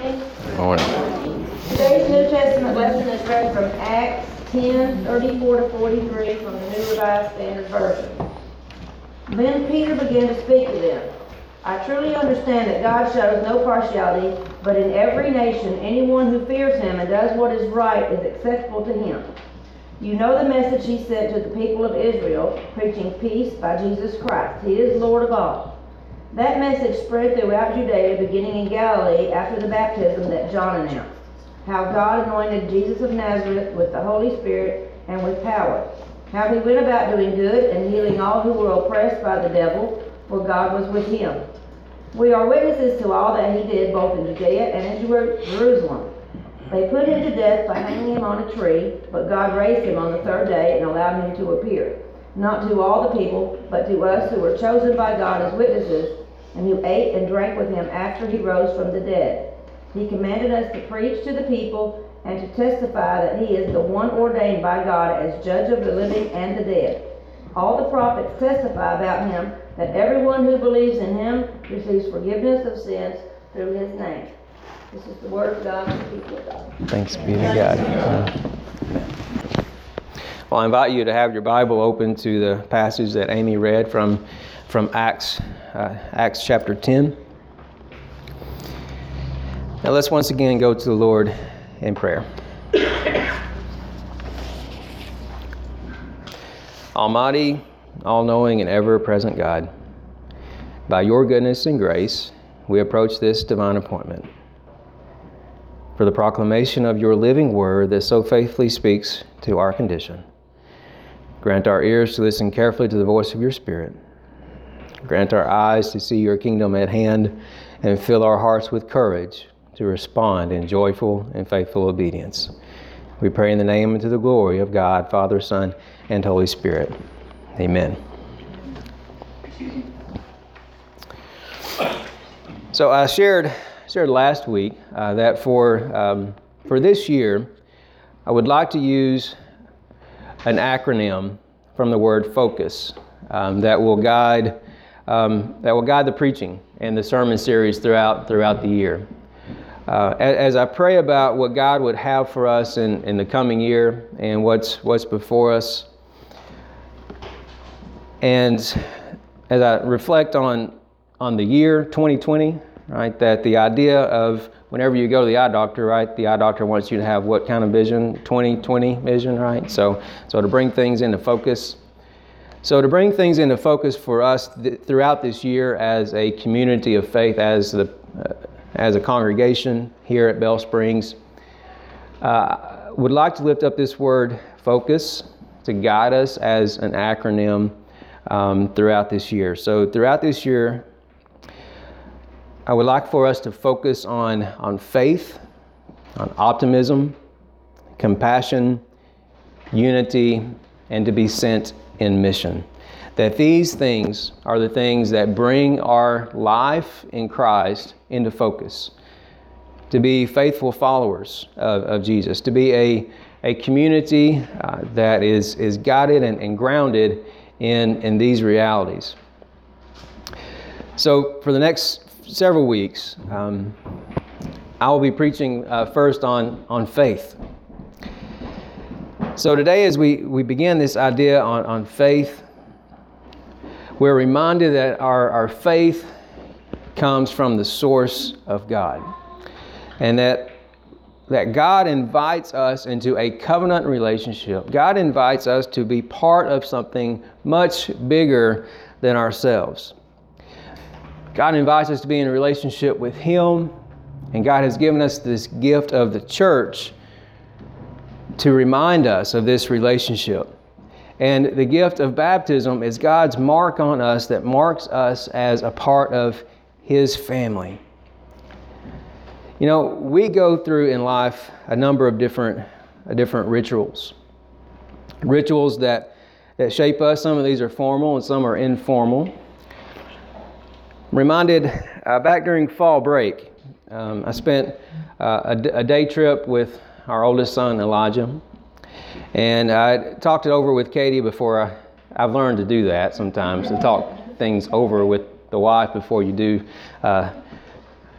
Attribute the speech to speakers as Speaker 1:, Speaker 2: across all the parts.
Speaker 1: Oh, morning.
Speaker 2: Morning.
Speaker 1: Today's New Testament lesson is read from Acts 10, 34 to 43 from the New Revised Standard Version. Then Peter began to speak to them. I truly understand that God shows no partiality, but in every nation, anyone who fears him and does what is right is acceptable to him. You know the message he sent to the people of Israel, preaching peace by Jesus Christ. He is Lord of all. That message spread throughout Judea, beginning in Galilee after the baptism that John announced. How God anointed Jesus of Nazareth with the Holy Spirit and with power. How he went about doing good and healing all who were oppressed by the devil, for God was with him. We are witnesses to all that he did both in Judea and in Jerusalem. They put him to death by hanging him on a tree, but God raised him on the third day and allowed him to appear not to all the people, but to us who were chosen by God as witnesses, and who ate and drank with him after he rose from the dead. He commanded us to preach to the people and to testify that he is the one ordained by God as judge of the living and the dead. All the prophets testify about him that everyone who believes in him receives forgiveness of sins through his name. This is the word of God and the people of God.
Speaker 2: Thanks be to God. Well, I invite you to have your Bible open to the passage that Amy read from, from Acts, uh, Acts chapter 10. Now let's once again go to the Lord in prayer. Almighty, all knowing, and ever present God, by your goodness and grace, we approach this divine appointment for the proclamation of your living word that so faithfully speaks to our condition. Grant our ears to listen carefully to the voice of your Spirit. Grant our eyes to see your kingdom at hand and fill our hearts with courage to respond in joyful and faithful obedience. We pray in the name and to the glory of God, Father, Son, and Holy Spirit. Amen. So I shared shared last week uh, that for um, for this year, I would like to use an acronym from the word focus um, that will guide um, that will guide the preaching and the sermon series throughout throughout the year. Uh, as, I pray about what God would have for us in, in the coming year and what's what's before us, and as I reflect on on the year 2020, right, that the idea of whenever you go to the eye doctor, right, the eye doctor wants you to have what kind of vision? 2020 vision, right? So, so to bring things into focus. So to bring things into focus for us th- throughout this year as a community of faith, as the uh, as a congregation here at Bell Springs, uh, would like to lift up this word focus to guide us as an acronym um, throughout this year. So throughout this year, I would like for us to focus on, on faith, on optimism, compassion, unity, and to be sent in mission. That these things are the things that bring our life in Christ into focus. To be faithful followers of, of Jesus, to be a, a community uh, that is, is guided and, and grounded in, in these realities. So, for the next several weeks, um, I will be preaching uh, first on, on faith. So today, as we, we begin this idea on, on faith, we're reminded that our, our faith comes from the source of God. And that, that God invites us into a covenant relationship. God invites us to be part of something much bigger than ourselves. God invites us to be in a relationship with Him, and God has given us this gift of the church to remind us of this relationship. And the gift of baptism is God's mark on us that marks us as a part of His family. You know, we go through in life a number of different, uh, different rituals. Rituals that, that shape us. Some of these are formal and some are informal. I'm reminded uh, back during fall break, um, I spent uh, a, day trip with our oldest son, Elijah. And I talked it over with Katie before I, I've learned to do that sometimes, to talk things over with the wife before you do uh,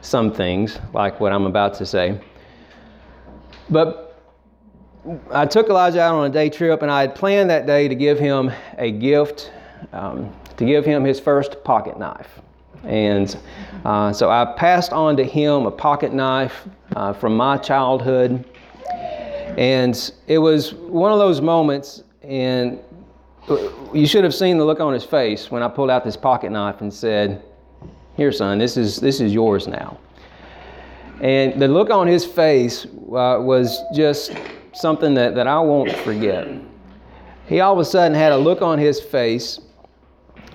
Speaker 2: some things, like what I'm about to say. But I took Elijah out on a day trip, and I had planned that day to give him a gift, um, to give him his first pocket knife. And uh, so I passed on to him a pocket knife uh, from my childhood. And it was one of those moments, and you should have seen the look on his face when I pulled out this pocket knife and said, Here, son, this is, this is yours now. And the look on his face uh, was just something that, that I won't forget. He all of a sudden had a look on his face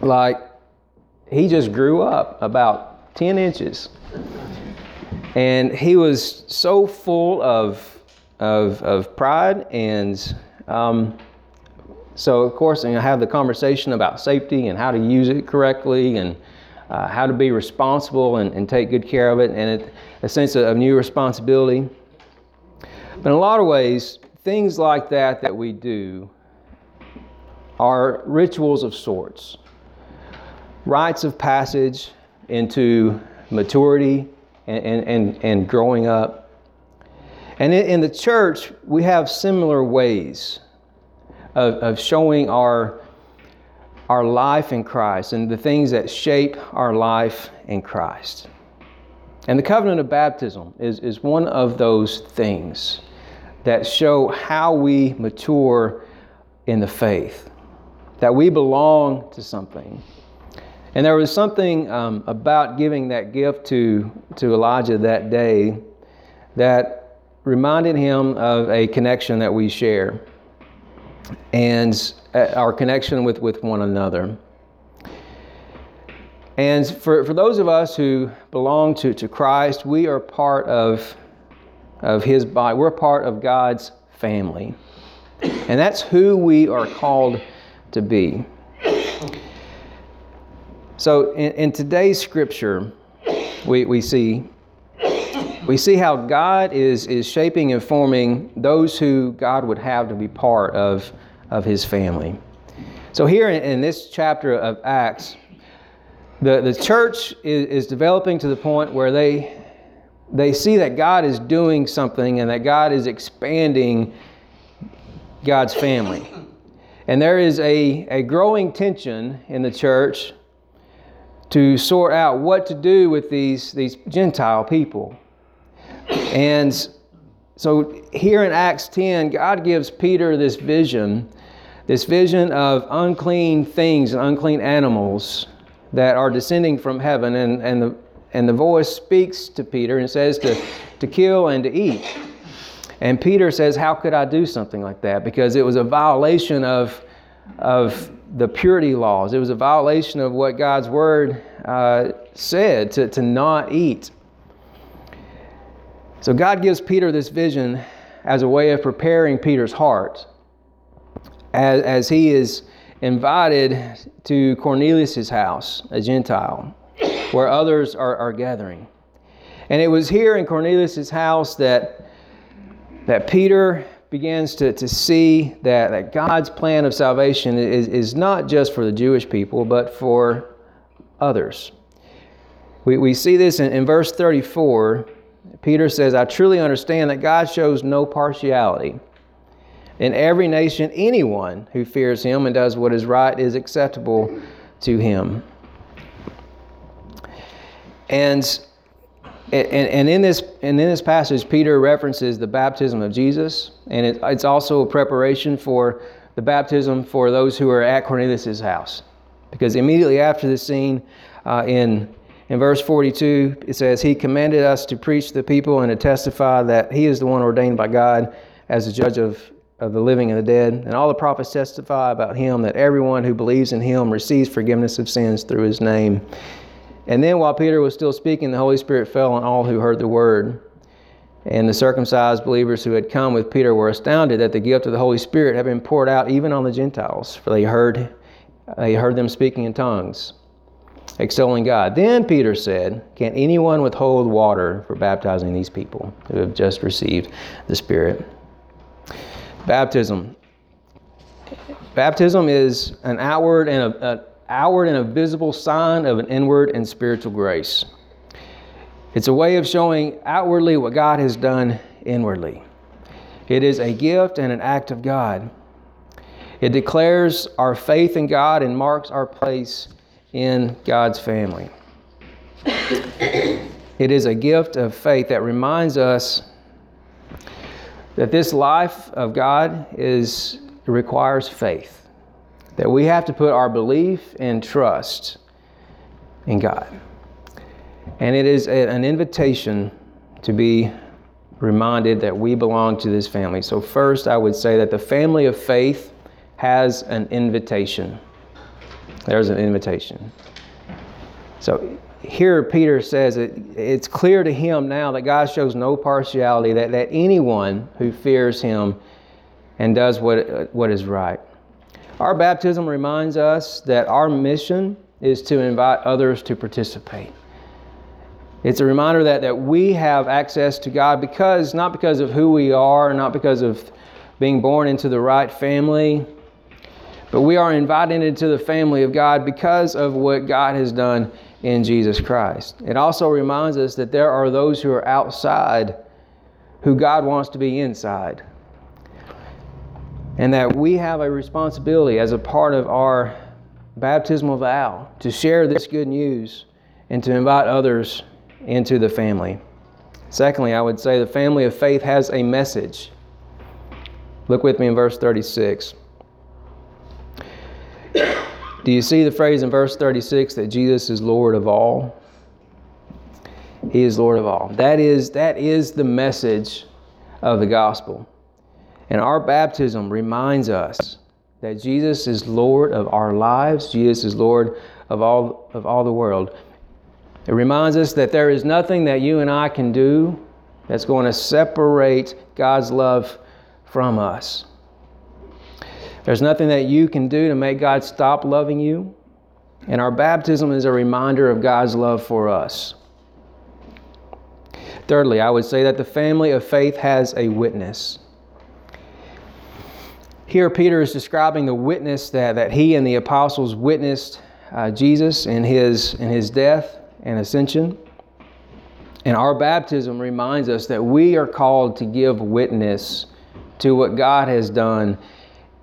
Speaker 2: like he just grew up about 10 inches. And he was so full of, of, of pride. And um, so, of course, you know, have the conversation about safety and how to use it correctly and uh, how to be responsible and, and, take good care of it, and it, a sense of new responsibility. But in a lot of ways, things like that that we do are rituals of sorts, rites of passage into maturity and, and, and, and growing up. And in, the church, we have similar ways of, of showing our our life in Christ and the things that shape our life in Christ. And the covenant of baptism is, is one of those things that show how we mature in the faith, that we belong to something. And there was something um, about giving that gift to, to Elijah that day that reminded him of a connection that we share. And uh, our connection with, with one another. And for, for those of us who belong to, to Christ, we are part of, of His body. We're part of God's family. And that's who we are called to be. So in, in today's scripture, we, we see we see how God is, is shaping and forming those who God would have to be part of of his family. So, here in, in this chapter of Acts, the, the church is, is developing to the point where they, they see that God is doing something and that God is expanding God's family. And there is a, a growing tension in the church to sort out what to do with these, these Gentile people. And so here in Acts 10, God gives Peter this vision this vision of unclean things and unclean animals that are descending from heaven. And, and, the, and the voice speaks to Peter and says to, to kill and to eat. And Peter says, How could I do something like that? Because it was a violation of, of the purity laws, it was a violation of what God's word uh, said to, to not eat. So God gives Peter this vision as a way of preparing Peter's heart as, as he is invited to Cornelius' house, a Gentile, where others are, are gathering. And it was here in Cornelius' house that, that Peter begins to, to see that, that God's plan of salvation is, is not just for the Jewish people, but for others. We, we see this in, in verse 34. Peter says, I truly understand that God shows no partiality in every nation, anyone who fears him and does what is right is acceptable to him. And, and, and, in, this, and in this passage, Peter references the baptism of Jesus, and it, it's also a preparation for the baptism for those who are at Cornelius' house. Because immediately after this scene, uh, in, in verse 42, it says, He commanded us to preach the people and to testify that He is the one ordained by God as the judge of of the living and the dead. And all the prophets testify about him that everyone who believes in him receives forgiveness of sins through his name. And then while Peter was still speaking, the Holy Spirit fell on all who heard the word. And the circumcised believers who had come with Peter were astounded that the gift of the Holy Spirit had been poured out even on the Gentiles, for they heard, they heard them speaking in tongues, extolling God. Then Peter said, Can anyone withhold water for baptizing these people who have just received the Spirit? Baptism. Baptism is an outward and a, an outward and a visible sign of an inward and spiritual grace. It's a way of showing outwardly what God has done inwardly. It is a gift and an act of God. It declares our faith in God and marks our place in God's family. it is a gift of faith that reminds us that this life of God is requires faith. That we have to put our belief and trust in God. And it is a, an invitation to be reminded that we belong to this family. So, first, I would say that the family of faith has an invitation. There's an invitation. So, here Peter says it, it's clear to him now that God shows no partiality, that, that anyone who fears him and does what, what is right. Our baptism reminds us that our mission is to invite others to participate. It's a reminder that, that we have access to God because, not because of who we are, not because of being born into the right family, but we are invited into the family of God because of what God has done in Jesus Christ. It also reminds us that there are those who are outside who God wants to be inside. And that we have a responsibility as a part of our baptismal vow to share this good news and to invite others into the family. Secondly, I would say the family of faith has a message. Look with me in verse 36. Do you see the phrase in verse 36 that Jesus is Lord of all? He is Lord of all. That is, that is the message of the gospel. And our baptism reminds us that Jesus is Lord of our lives, Jesus is Lord of all, of all the world. It reminds us that there is nothing that you and I can do that's going to separate God's love from us. There's nothing that you can do to make God stop loving you. And our baptism is a reminder of God's love for us. Thirdly, I would say that the family of faith has a witness. Here, Peter is describing the witness that, that he and the apostles witnessed uh, Jesus in his, in his death and ascension. And our baptism reminds us that we are called to give witness to what God has done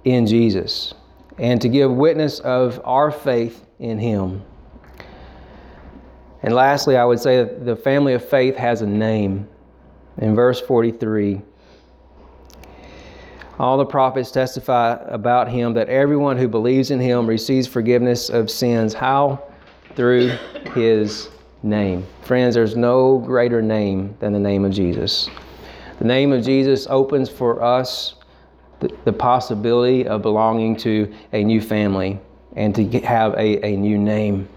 Speaker 2: in Jesus and to give witness of our faith in Him. And lastly, I would say that the family of faith has a name. In verse 43, all the prophets testify about him that everyone who believes in him receives forgiveness of sins. How? Through his name. Friends, there's no greater name than the name of Jesus. The name of Jesus opens for us the, possibility of belonging to a new family and to have a, a new name.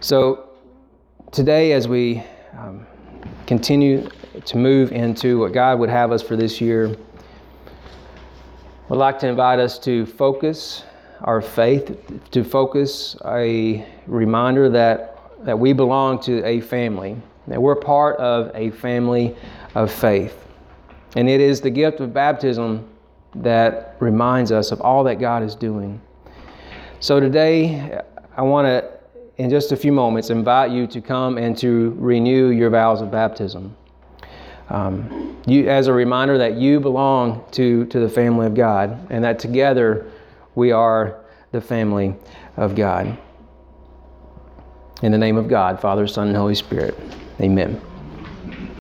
Speaker 2: So, today, as we um, continue to move into what God would have us for this year, I'd like to invite us to focus our faith, to focus a reminder that, that we belong to a family, that we're part of a family of faith. And it is the gift of baptism that reminds us of all that God is doing. So today, I want to, in just a few moments, invite you to come and to renew your vows of baptism. Um, you, as a reminder that you belong to, to the family of God and that together we are the family of God. In the name of God, Father, Son, and Holy Spirit, amen.